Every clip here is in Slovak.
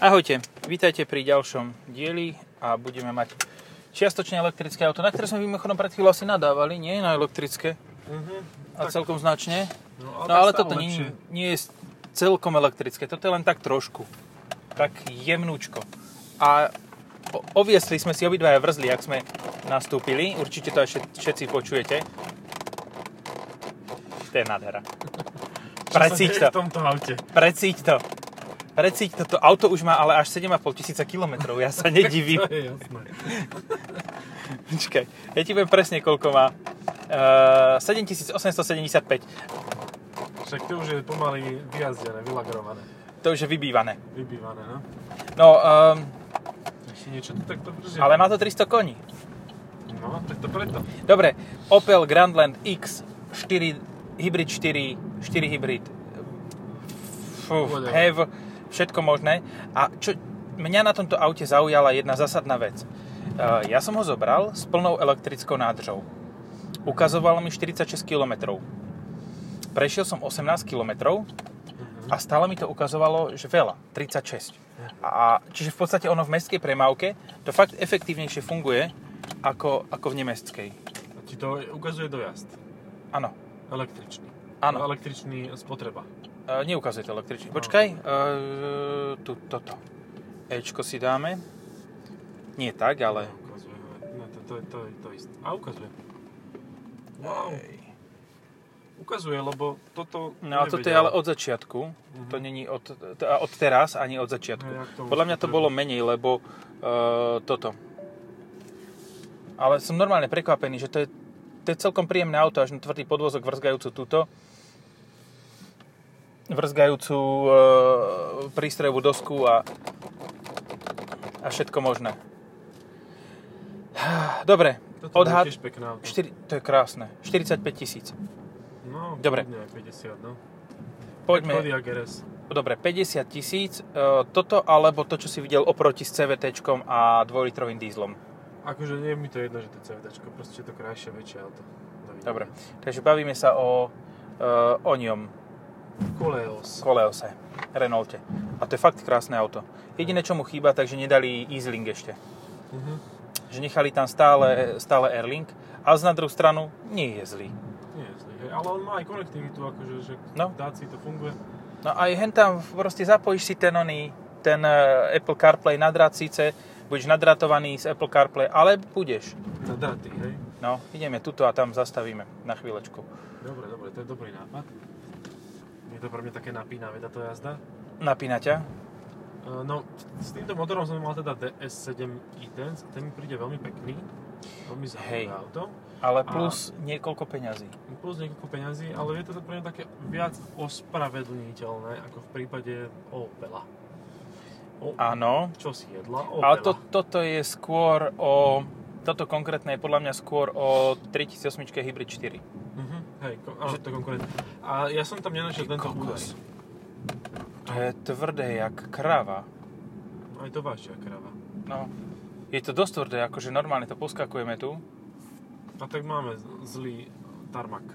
Ahojte, vítajte pri ďalšom dieli a budeme mať čiastočne elektrické auto, na ktoré sme mimochodom pred chvíľou asi nadávali, nie na elektrické Uh-huh. a celkom značne. No, No ale toto nie, nie je celkom elektrické, toto je len tak trošku, tak jemnúčko. A oviesli sme si obidvaja vrzli, ak sme nastúpili, určite to aj všet- všetci počujete. To je nádhera. Precíť to. v tomto aute. Precíť to. Precíť to. To auto už má ale až 7,5 tisíca kilometrov. Ja sa nedivím. To je jasné. Počkaj, ja ti poviem presne, koľko má. Uh, 7875. Však to už je pomaly vyjazdené, vylagrované, To už je vybývané. vybývané, no. No, um, Ešte niečo tu takto držia. ale má to 300 koní. No, tak to preto. Dobre, Opel Grandland X 4 Hybrid 4, 4 Hybrid. HEV, všetko možné. A čo mňa na tomto aute zaujala jedna zásadná vec. Uh, ja som ho zobral s plnou elektrickou nádržou. Ukazovalo mi 46 km. Prešiel som 18 km a stále mi to ukazovalo, že veľa, 36. A, čiže v podstate ono v mestskej premávke to fakt efektívnejšie funguje ako, ako v nemeckej. A ti to ukazuje dojazd. Áno. Električný. Áno. Električný spotreba. Uh, neukazuje to električne. Počkaj, uh, tu, toto. Ečko si dáme. Nie tak, ale... Ukazuje. No, to, to, to, to isté. A ukazuje. Wow. Ukazuje, lebo toto No a toto je ale od začiatku. To není od, t- od teraz, ani od začiatku. No, Podľa mňa to spotrebuje? bolo menej, lebo uh, toto. Ale som normálne prekvapený, že to je, to je celkom príjemné auto, až na tvrdý podvozok vrzgajúcu túto vrzgajúcu uh, prístrojovú dosku a, a všetko možné. Dobre, Toto odhad... je pekné auto. 4, to je krásne. 45 tisíc. No, Dobre. kľudne aj 50, no. Poďme. Dobre, 50 tisíc. E, toto alebo to, čo si videl oproti s CVT a 2-litrovým dízlom. Akože nie je mi to jedno, že to CVTčko, proste je to krajšie, väčšie auto. Dobre, takže bavíme sa o, e, o ňom, Koleos. Koleose, Renaulte. A to je fakt krásne auto. Jediné, čo mu chýba, takže nedali Easyling ešte. Mhm. Že nechali tam stále, stále Airlink, ale z na druhú stranu nie je zlý. Nie je zlý, hej. ale on má aj konektivitu, akože, že No. v Daci to funguje. No aj hen tam proste zapojíš si ten oný, ten e, Apple CarPlay na drát síce, budeš nadratovaný z Apple CarPlay, ale budeš. Na daty, hej. No, ideme tuto a tam zastavíme na chvíľočku. Dobre, dobre, to je dobrý nápad. Je to pre mňa také napínavé táto jazda. Napína ťa? No, s týmto motorom som mal teda DS7 e-Tense, ten mi príde veľmi pekný, veľmi zaujímavé auto. Ale A- plus niekoľko peňazí. Plus niekoľko peňazí, ale je to pre mňa také viac ospravedlniteľné ako v prípade Opela. O, Áno, čo si jedla? Opela. ale to, toto je skôr o... Toto konkrétne je podľa mňa skôr o 3008 Hybrid 4. Mhm, hej, áno, to konkurent. A ja som tam nenašiel tento údaj. To je tvrdé jak krava. Aj to vážia krava. No, je to dosť tvrdé, akože normálne to poskakujeme tu. A tak máme zlý tarmak.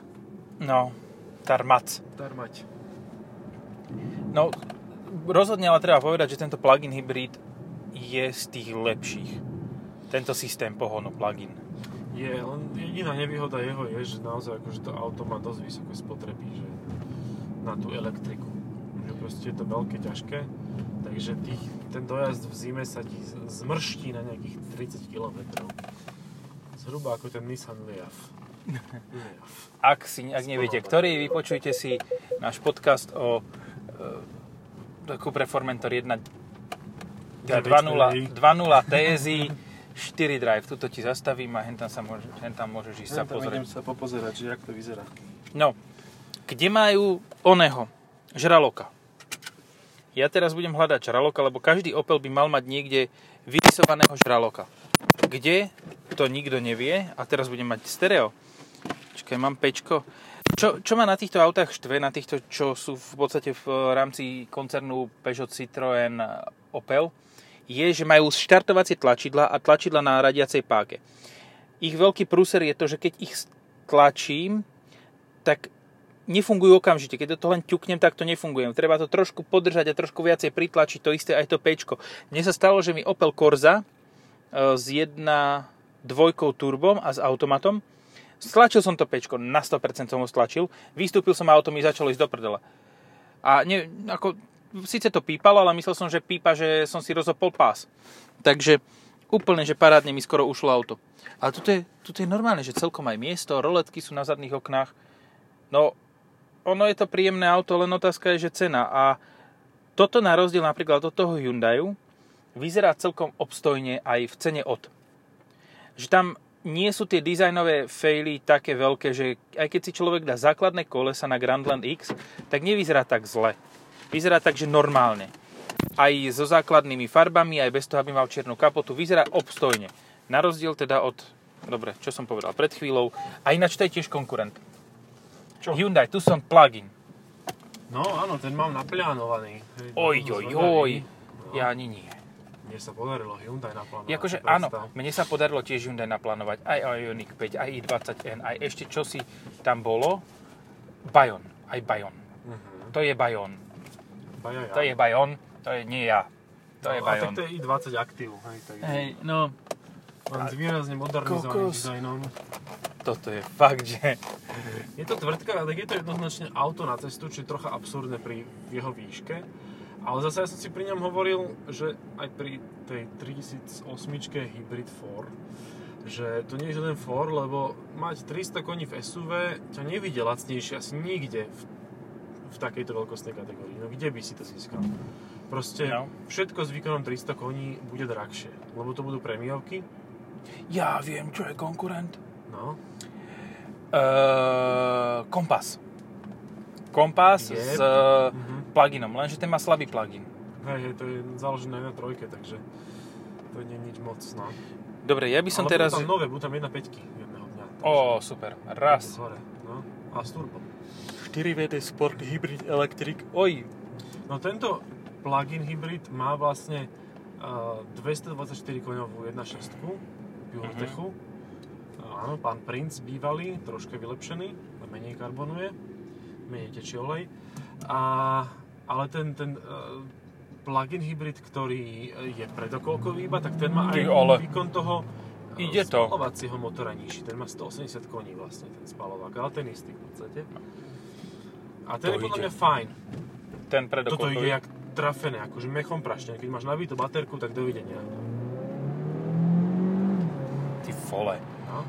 No, tarmac. Tarmať. No, rozhodne ale treba povedať, že tento plug-in hybrid je z tých lepších. Tento systém pohonu plug-in. Je, len jediná nevýhoda jeho je, že naozaj akože to auto má dosť vysoké spotreby, že na tú elektriku. Že proste je to veľké, ťažké, takže tých, ten dojazd v zime sa ti zmrští na nejakých 30 km. Zhruba ako ten Nissan Leaf. Ak, si, ak neviete, ktorý, vypočujte si náš podcast o e, Cupra Formentor 1 teda 2.0 2.0 TSI 4 drive. Tuto ti zastavím a hen tam, sa môže, hen tam môžeš ísť sa pozrieť. sa popozerať, že jak to vyzerá. No, kde majú oného? Žraloka. Ja teraz budem hľadať žraloka, lebo každý Opel by mal mať niekde vyrysovaného žraloka. Kde? To nikto nevie. A teraz budem mať stereo. Čakaj, mám pečko. Čo, čo ma na týchto autách štve, na týchto, čo sú v podstate v rámci koncernu Peugeot, Citroën, Opel, je, že majú štartovacie tlačidla a tlačidla na radiacej páke. Ich veľký prúser je to, že keď ich tlačím, tak nefungujú okamžite. Keď to len ťuknem, tak to nefunguje. Treba to trošku podržať a trošku viacej pritlačiť, to isté aj to pečko. Mne sa stalo, že mi Opel Corsa e, s 1.2 turbom a s automatom Stlačil som to pečko, na 100% som ho stlačil, vystúpil som a auto mi začalo ísť do prdela. A ne, ako, síce to pípalo, ale myslel som, že pípa, že som si rozopol pás. Takže úplne, že parádne mi skoro ušlo auto. Ale tu je, tuto je normálne, že celkom aj miesto, roletky sú na zadných oknách. No, ono je to príjemné auto, len otázka je, že cena. A toto na rozdiel napríklad od toho Hyundaiu vyzerá celkom obstojne aj v cene od. Že tam nie sú tie dizajnové faily také veľké, že aj keď si človek dá základné kolesa na Grandland X, tak nevyzerá tak zle. Vyzerá tak, že normálne. Aj so základnými farbami, aj bez toho, aby mal čiernu kapotu, vyzerá obstojne. Na rozdiel teda od, dobre, čo som povedal pred chvíľou, a ináč to je tiež konkurent. Čo? Hyundai Tucson plug-in. No áno, ten mám naplánovaný. Oj, oj, oj, ja ani nie. Mne sa podarilo Hyundai naplánovať. Akože áno, mne sa podarilo tiež Hyundai naplánovať. Aj Ioniq 5, aj i20N, aj ešte čosi tam bolo. Bayon, aj Bayon. Uh-huh. To je Bayon. Bajaja. To je Bayon, to je nie ja. To no, je Bayon. A tak to je i20 Active. Hej, tak hej no. Len s výrazne modernizovaným dizajnom. Toto je fakt, že... Je to tvrdka, tak je to jednoznačne auto na cestu, čo je trocha absurdné pri jeho výške ale zase ja som si pri ňom hovoril, že aj pri tej 3008 Hybrid 4, že to nie je len 4, lebo mať 300 koní v SUV ťa nevidie lacnejšie asi nikde v, v takejto veľkostnej kategórii. No kde by si to získal? Proste no. všetko s výkonom 300 koní bude drahšie, lebo to budú premiovky. Ja viem, čo je konkurent. No. Uh, kompas. Kompas yep. s uh-huh pluginom, lenže ten má slabý plugin. Hej, hej, to je založené na trojke, takže to nie je nič moc, no. Dobre, ja by som Ale teraz... Ale tam nové, budú tam jedna peťky jedného dňa. Ó, super, raz. Hore, no. A s turbo. 4 VD Sport Hybrid Electric, oj. No tento plug-in hybrid má vlastne uh, 224 koňovú 1.6 PureTechu. Uh-huh. Áno, pán Prince bývalý, troška vylepšený, menej karbonuje, menej tečí olej. A ale ten, ten uh, plug-in hybrid, ktorý je predokolkový iba, tak ten má aj ale... výkon toho uh, Ide to. spalovacieho motora nižší. Ten má 180 koní vlastne, ten spalovák, ale ten istý v podstate. A ten to je podľa mňa fajn. Ten predokolkový. Toto ide jak trafené, akože mechom prašne. Keď máš nabitú baterku, tak dovidenia. Ty fole. No?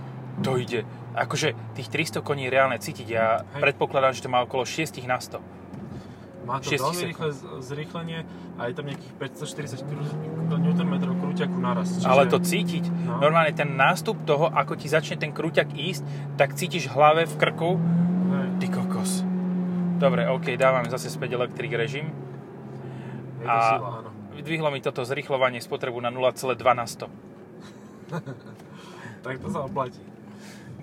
To ide. Akože tých 300 koní je reálne cítiť. Ja Hej. predpokladám, že to má okolo 6 na 100. Má to veľmi rýchle zrýchlenie a je tam nejakých 540 Nm krúťaku naraz. Čiže... Ale to cítiť, no. normálne ten nástup toho, ako ti začne ten krúťak ísť, tak cítiš hlave, v krku. Dobre, OK, dávame zase späť electric režim. Je to a sila, áno. Vydvihlo mi toto zrychlovanie spotrebu na 0,2 na 100. tak to sa oplatí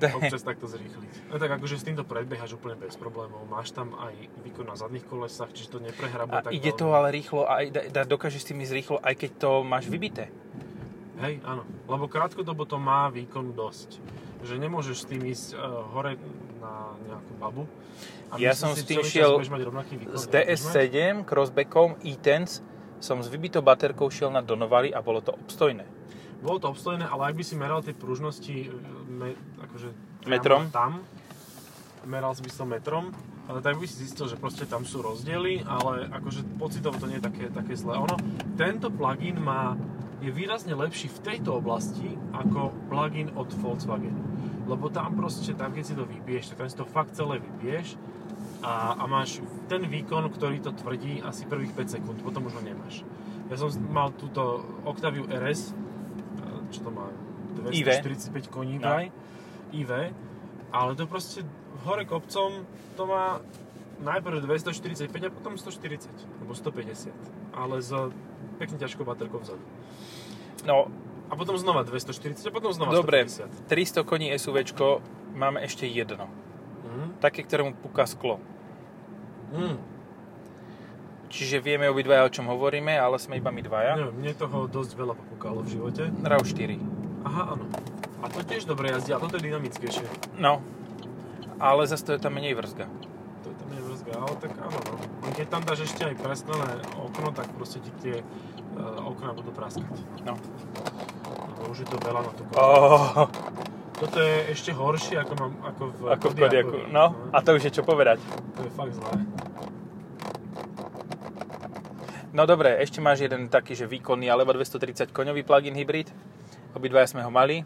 občas takto zrýchliť. No tak akože s týmto predbiehaš úplne bez problémov. Máš tam aj výkon na zadných kolesách, čiže to neprehrabuje tak ide veľmi. to ale rýchlo a da, dokážeš s tým ísť rýchlo, aj keď to máš vybité. Hej, áno. Lebo krátkodobo to má výkon dosť. Že nemôžeš s tým ísť uh, hore na nejakú babu. A ja som s tým šiel s DS7 crossbackom e-Tense som s vybitou baterkou šiel na Donovali a bolo to obstojné. Bolo to obstojené, ale ak by si meral tie pružnosti me, akože metrom tam, meral by som metrom, ale tak by si zistil, že proste tam sú rozdiely, ale akože pocitovo to nie je také, také zlé. Ono, tento plugin má, je výrazne lepší v tejto oblasti ako plugin od Volkswagen. Lebo tam proste, tam keď si to vybiješ, tak tam si to fakt celé vybiješ a, a máš ten výkon, ktorý to tvrdí asi prvých 5 sekúnd, potom už ho nemáš. Ja som mal túto Octaviu RS, čo to má, 245 koní no. IV, ale to proste hore kopcom to má najprv 245 a potom 140, alebo 150, ale s pekne ťažkou baterkou vzadu. No, a potom znova 240 a potom znova Dobre, 150. 300 koní SUVčko máme ešte jedno. Mm. Také, ktorému puká sklo. Mm. Čiže vieme obidvaja, o čom hovoríme, ale sme iba my dvaja. Neviem, mne toho dosť veľa popukalo v živote. RAV4. Aha, áno. A to tiež dobre jazdí, a toto je dynamickejšie. No, ale zase to je tam menej vrzga. To ale tak áno, no. Keď tam dáš ešte aj presklené okno, tak proste ti tie uh, okná budú praskať. No. Lebo už je to veľa na tú Oh, Toto je ešte horšie ako, mám, ako v ako v. Kodiaku. No, a to už je čo povedať. To je fakt zlé. No dobre, ešte máš jeden taký, že výkonný, alebo 230 koňový plug-in hybrid. Obidvaja sme ho mali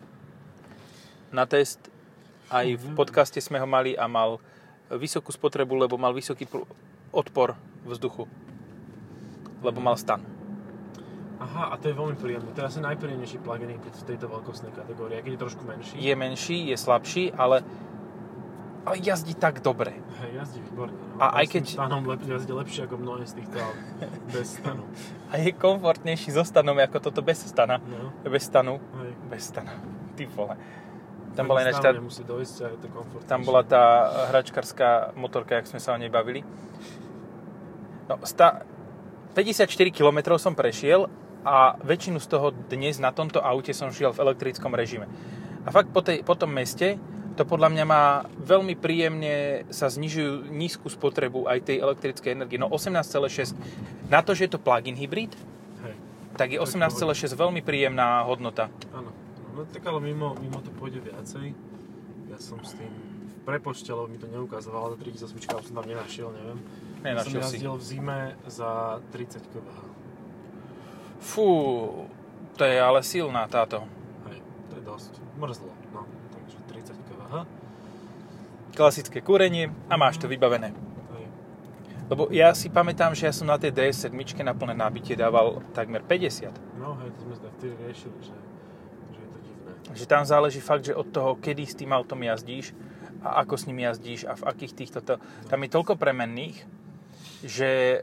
na test. Aj v Mhm. podcaste sme ho mali a mal vysokú spotrebu, lebo mal vysoký odpor vzduchu. Lebo mal stan. Aha, a to je veľmi príjemné. To je asi najpríjemnejší plug-in hybrid v tejto veľkostnej kategórii, keď je trošku menší. Je menší, je slabší, ale, ale jazdí tak dobre. Hej, jazdí výborne. No. A aj s tým keď- Stanom lep, jazdí lepšie ako mnohé z týchto aut. Bez stanu. A je komfortnejší so stanom, ako toto bez stana. No, Bez stanu. hej. Bez stana. Ty vole. Tam bola ináč tá, dojsť a je to tam bola tá hračkarská motorka, jak sme sa o nej bavili. No, sta, 54 km som prešiel a väčšinu z toho dnes na tomto aute som šiel v elektrickom režime. A fakt po, tej, po tom meste to podľa mňa má veľmi príjemne sa znižujú nízku spotrebu aj tej elektrickej energie. No 18,6 na to, že je to plug-in hybrid, Hej, tak je 18,6 veľmi príjemná hodnota. áno. No tak ale mimo, mimo to pôjde viacej. Ja som s tým v prepočte, lebo mi to neukazoval, ale 38 som tam nenašiel, neviem. Nenašiel som si. v zime za 30 kWh. Fú, to je ale silná táto. Hej, to je dosť. Mrzlo, no. Takže 30 kWh. Klasické kúrenie a máš to vybavené. Hej. Lebo ja si pamätám, že ja som na tej DS7 na plné nábitie dával takmer 50. No hej, to sme sa vtedy riešili, že, že je to divné. Že tam záleží fakt, že od toho, kedy s tým autom jazdíš a ako s ním jazdíš a v akých týchto... To, tam je toľko premenných, že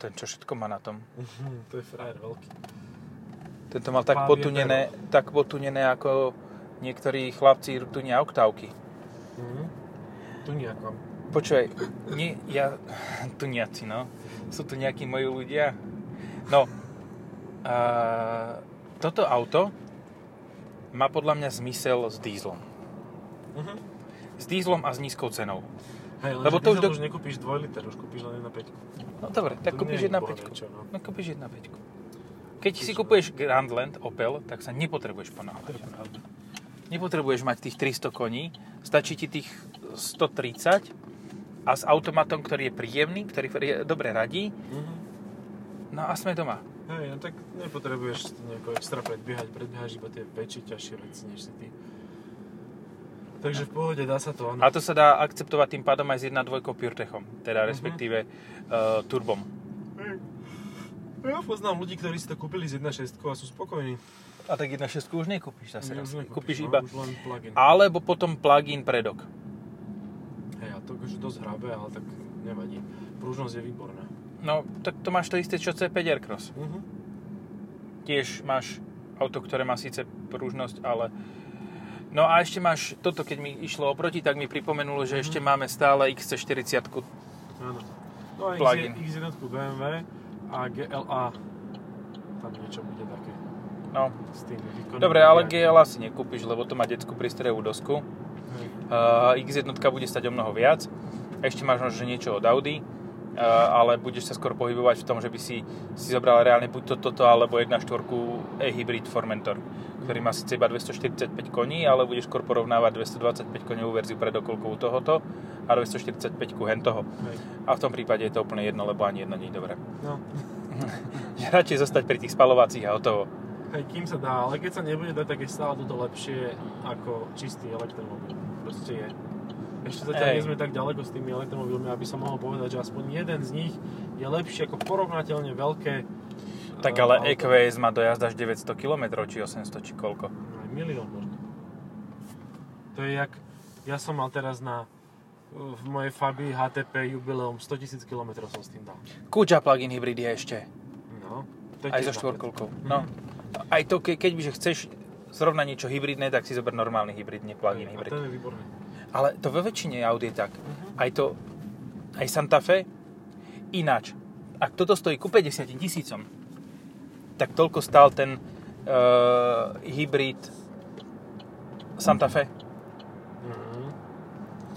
ten čo všetko má na tom. Mhm, to je frajer veľký. Tento mal tak Fabio potunené, tak potunené ako niektorí chlapci tunia oktávky. Mhm. Tu nejakom. Počúvaj, nie, ja, tuniaci, no. Sú tu nejakí moji ľudia. No, a, toto auto má podľa mňa zmysel s dízlom. Mhm. S dízlom a s nízkou cenou. Hej, Lebo to už do- už nekúpíš 2 liter, už kúpíš len 1,5. No dobre, tak To kúpiš nie je 1.5. bohvie čo, no. No kúpiš 1.5. Keď si Čo? kupuješ Grandland Opel, tak sa nepotrebuješ ponáhľať. Nepotrebuješ mať tých 300 koní, stačí ti tých 130 a s automatom, ktorý je príjemný, ktorý dobre radí, Mhm. no a sme doma. Hej, no tak nepotrebuješ nejako extra predbiehať, predbiehaš iba tie väčšie, ťažšie veci, než si ty. Takže v pohode dá sa to, áno. A to sa dá akceptovať tým pádom aj s 1.2 PureTechom, teda Mhm. respektíve uh, turbom. Hej. Ja poznám ľudí, ktorí si to kúpili z 1.6 a sú spokojní. A tak 1.6 už nekúpiš zase raz. Už nekúpiš, Kúpiš no, iba... Už. Alebo potom plug-in predok. Hej, a to akože dosť hrabe, ale tak nevadí. Pružnosť je výborná. No, tak to máš to isté, čo C5 Aircross. Mhm. tiež máš auto, ktoré má síce pružnosť, ale... No a ešte máš toto, keď mi išlo oproti, tak mi pripomenulo, že Mhm. ešte máme stále XC40. Áno. No a Plug-in. X, X1 BMW a GLA. Tam niečo bude také No, s tým dobre, ale GL asi nekúpiš, lebo to má detskú prístrojovú dosku. Hej. Uh, X1 bude stať o mnoho viac. Ešte máš možno niečo od Audi, ale budeš sa skôr pohybovať v tom, že by si, si zobral reálne buď to, toto, alebo 1.4 e-hybrid Formentor, ktorý má síce iba 245 koní, ale budeš skôr porovnávať 225 koňovú verziu predokolkovú tohoto a 245 hentoho. Hej. A v tom prípade je to úplne jedno, lebo ani jedno nie je dobré. No, Radšej zostať pri tých spalovacích a hotovo. hej, kým sa dá, ale keď sa nebude dať, tak je stále toto lepšie ako čistý elektromobil. Proste je. Ešte zatiaľ Hej. nie sme tak ďaleko s tými elektromobilmi, aby som mohol povedať, že aspoň jeden z nich je lepší ako porovnateľne veľké Tak eh, ale auto. EQS má dojazd až 900 km, či 800, či koľko. Aj milión možno. To je jak, ja som mal teraz na v mojej Fabii HTP jubileum 100 000 km som s tým dal. Kuča plug-in hybrid je ešte. No, to je Aj so štvorkolkou. napred. No. Mhm. Aj to, ke, keď by že chceš zrovna niečo hybridné, tak si zober normálny hybrid, nie plug-in A hybrid. ten je výborný. Ale to vo väčšine aut je tak. Mhm. Aj to, aj Santa Fe, ináč. Ak toto stojí ku 50 tisícom, tak toľko stál ten uh, hybrid Santa Fe. Mhm.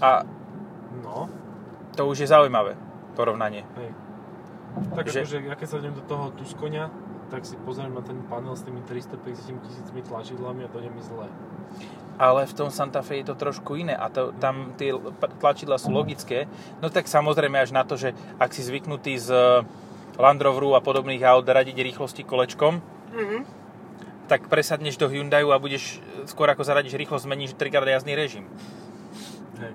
A No, To už je zaujímavé porovnanie. Hej. Tak Že- akože, ja keď sa idem do toho Tuskoňa, tak si pozriem na ten panel s tými 350 tisícmi tlačidlami a to je mi zle. Ale v tom Santa Fe je to trošku iné a to, tam tie tlačidla sú logické. No tak samozrejme až na to, že ak si zvyknutý z eh, Land Roveru a podobných aut radiť rýchlosti kolečkom, Mhm. tak presadneš do Hyundaiu a budeš eh, skôr ako zaradíš rýchlosť, zmeníš trikrát jazdný režim. Hej.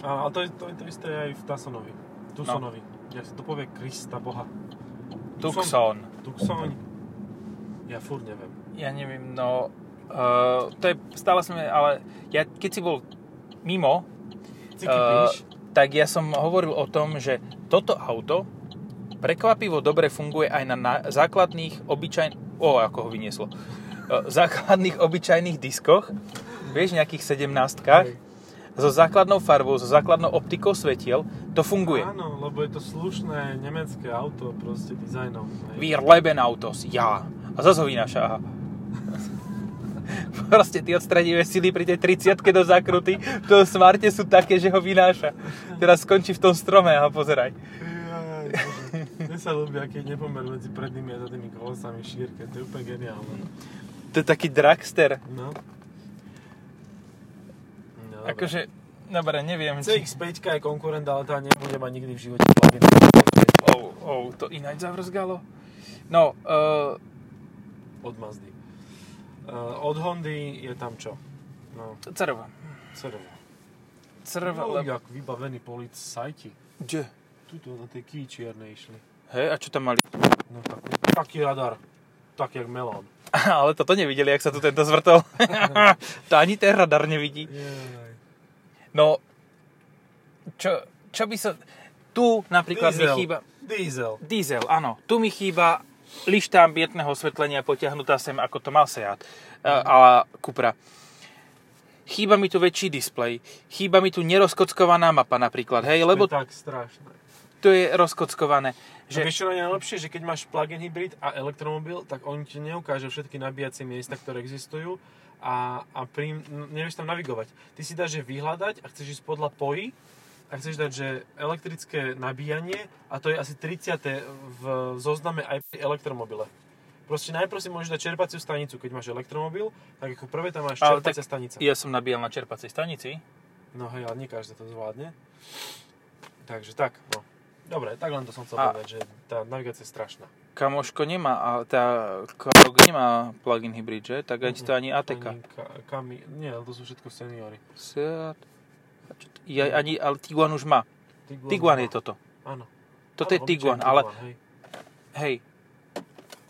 A, ale to, je, to, je to isté aj v Tucsonovi. Tucsonovi. Ja sa to povie Krista Boha. Tucson. Tucson. Ja furt neviem. Ja neviem, no... Uh, to je, stále sme, ale ja, keď si bol mimo, Uh, tak ja som hovoril o tom, že toto auto prekvapivo dobre funguje aj na, na základných obyčajných... O, ako ho vynieslo. Uh, základných obyčajných diskoch, vieš, nejakých 17 Hej. so základnou farbou, so základnou optikou svetiel, to funguje. Áno, lebo je to slušné nemecké auto, proste dizajnom. Wir leben Autos, ja. A zase ho vynáša, aha. Proste tie odstranivé sily pri tej 30 do zakruty v tom smarte sú také, že ho vynáša. Teraz skončí v tom strome a pozeraj. Mne sa ľúbi, aký je nepomer medzi prednými a zadnými kolesami v šírke. To je úplne geniálne. To je taký dragster. No. no. Akože, dobre, neviem. Či... CX-5 je konkurent, ale tá nebude mať nikdy v živote plug-in. Oh, oh, to ináč zavrzgalo. No, uh, Od Mazdy. Uh, od Hondy je tam čo? No, crva. Cerovo. Crva, No, lebo... jak vybavený policajti. Kde? Tuto na tej ký čiernej išli. Hej, a čo tam mali? No taký, taký radar. Tak jak melón. Ale toto nevideli, jak sa tu tento zvrtol. to ani ten radar nevidí. Jaj. No, čo, čo by sa... Tu napríklad mi Diesel. chýba... Diesel. Diesel, áno. Tu mi chýba lišta ambientného osvetlenia potiahnutá sem, ako to mal Seat. A, a Cupra. Chýba mi tu väčší displej. Chýba mi tu nerozkockovaná mapa napríklad, hej, lebo To je tak strašné. to je rozkockované. Že... Že, Vieš čo je najlepšie? Že keď máš plug-in hybrid a elektromobil, tak on ti neukáže všetky nabíjacie miesta, ktoré existujú a, a pri, nevieš tam navigovať. Ty si dáš, že vyhľadať a chceš ísť podľa POI a chceš dať, že elektrické nabíjanie a to je asi 30. v zozname aj pri elektromobile. Proste najprv si môžeš dať čerpaciu stanicu, keď máš elektromobil, tak ako prvé tam máš Ale čerpacia stanica. ja som nabíjal na čerpacej stanici. No hej, ale nie každý to zvládne. Takže tak, no. Dobre, tak len to som chcel A- povedať, že tá navigácia je strašná. Kamoško nemá, a tá Karok nemá plug-in hybrid, že? Tak ani to ani ATK. Ani ka- kami, nie, to sú všetko seniory. Seat. Ja, ani, ale Tiguan už má. Tiguan je toto. Áno. Toto je Áno, Tiguan, obyčajný ale hej. hej,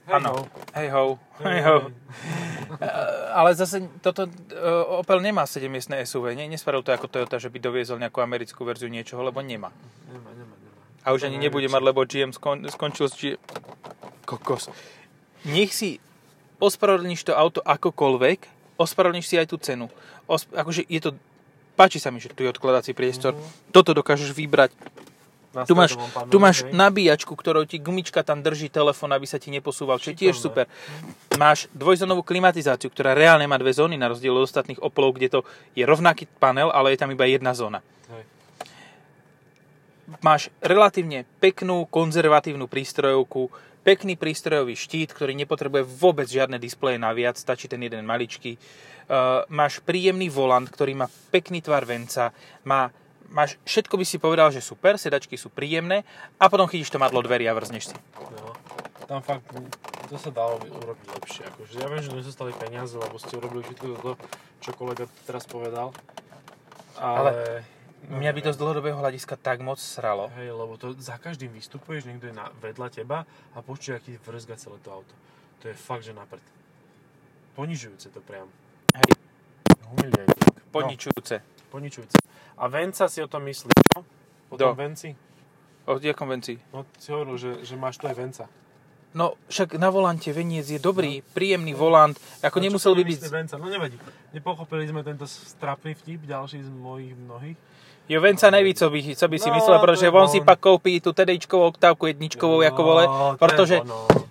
áno. no. hej ho, Hej, ho. Ale zase toto uh, Opel nemá 7-miestne SUV, nie? Nespravil to ako Toyota, že by doviezol nejakú americkú verziu niečoho, lebo nemá. Nemá, nemá, nemá. A už To ani je nebude mať, lebo GM skon, skončil s GM. Kokos. Nech si ospravedlníš to auto akokoľvek, ospravedlníš si aj tú cenu. Os, akože je to, páči sa mi, že tu je odkladací priestor. Mhm. Toto dokážeš vybrať. Na Tu máš, tu máš nabíjačku, ktorou ti gumička tam drží telefón, aby sa ti neposúval, čo je tiež super. Máš dvojzónovú klimatizáciu, ktorá reálne má dve zóny, na rozdiel od ostatných Opelov, kde to je rovnaký panel, ale je tam iba jedna zóna. Hej. Máš relatívne peknú, konzervatívnu prístrojovku, pekný prístrojový štít, ktorý nepotrebuje vôbec žiadne displeje naviac, stačí ten jeden maličký. Uh, máš príjemný volant, ktorý má pekný tvar venca, má, máš, všetko by si povedal, že super, sedačky sú príjemné a potom chytíš to madlo dverí a vrzneš si. No. Tam fakt, to sa dalo urobiť lepšie. Akože ja viem, že nezostali peniaze, lebo ste urobili všetko to, čo kolega teraz povedal. Ale... Mňa by to z dlhodobého hľadiska tak moc sralo. Hej, lebo to za každým vystupuješ, niekto je na, vedľa teba a počuje, aký vrzga celé to auto. To je fakt, že na prd. Ponižujúce to priam. Hej, Humiliating. poničujúce. No, poničujúce. A Venca si o tom myslí, čo? O tom Kto? Venci? O jakom venci? No, si hovoril, že, že máš to aj Venca. No však na volante veniec je dobrý, príjemný volant, ako No, nemusel by byť... Venca? No nevadí. Nepochopili sme tento strapný vtip, ďalší z mojich mnohých. Jo, venca neví, co by, co by si No, myslel, to pretože je on on. si pak koupí tú TDIčkovú oktávku jedničkovou, No, ako vole, protože,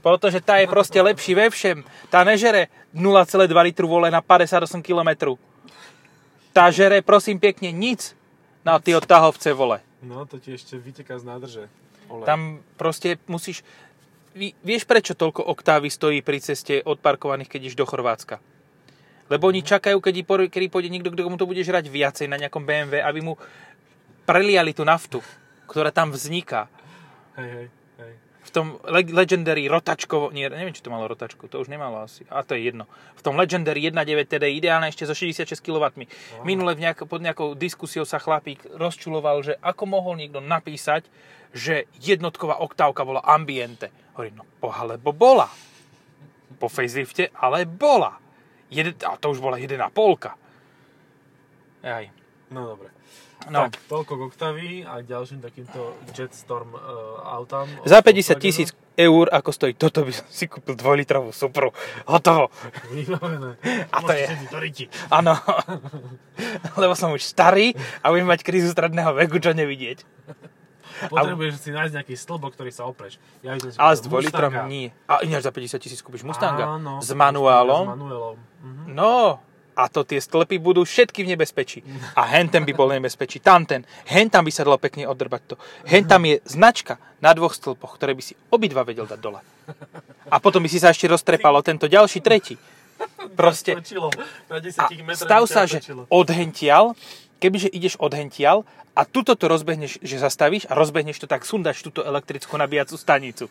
protože tá je proste lepší ve všem. Tá nežere 0,2 litru vole na 58 km. Tá žere, prosím pekne, nic na tie odtahovce vole. No, to ti ešte vyteká z nádrže. Olej. Tam proste musíš... Vieš, prečo toľko oktávy stojí pri ceste odparkovaných, keď ideš do Chorvátska? Lebo oni čakajú, keď, kedy pôjde niekto, kto mu to bude žrať viacej na nejakom BMW, aby mu preliali tú naftu, ktorá tam vzniká. Hej, hej, hej. V tom le- Legendary rotačkovo... Nie, neviem, či to malo rotačku, to už nemalo asi. A to je jedno. V tom Legendary 1.9 TD ideálne ešte so 66 kW. Minule v nejak, pod nejakou diskusiou sa chlapík rozčuloval, že ako mohol niekto napísať, že jednotková oktávka bola ambiente. Hovorím, no poha, lebo bola. Po facelifte, ale bola. Jeden, a to už bola 1,5. Aj. No dobre. No. Tak, toľko k Octavii a ďalším takýmto Jetstorm uh, autám. Za 50 Volkswagenu. tisíc eur, ako stojí toto, by som si kúpil 2-litrovú Supru. Hotovo. Vybavené. A to je-. Áno. Lebo som už starý a budem mať krízu stredného veku, čo nevidieť. Potrebuješ si nájsť nejaký stĺbok, ktorý sa opreš. Ja som si Ale s kúpil 2 litrom nie. A ináč za 50 tisíc kúpiš Mustanga. Áno, s S manuálom. manuálom. Mhm. No, a to tie stĺpy budú všetky v nebezpečí. A hen ten by bol v nebezpečí. Tam ten. Hen tam by sa dalo pekne oddrbať to. Hen tam je značka na dvoch stĺpoch, ktoré by si obidva vedel dať dole. A potom by si sa ešte roztrepalo tento ďalší, tretí. Proste. Točilo. Na 10 A stav sa, že odhential, kebyže ideš odhential a tuto to rozbehneš, že zastavíš a rozbehneš to, tak sundáš túto elektrickú nabíjacú stanicu.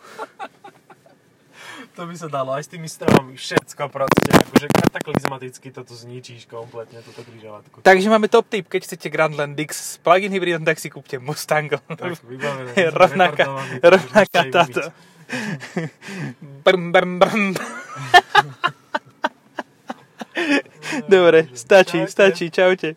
To by sa dalo aj s tými stravami, všetko proste. Akože kataklizmaticky toto zničíš kompletne, túto križovatku. Takže máme top tip, keď chcete Grandland X s plug-in hybridom, tak si kúpte Mustang. Tak, vybavené. Rovnaká, rovnaká táto. Brm, brm, brm. Dobre, stačí, stačí, čaute.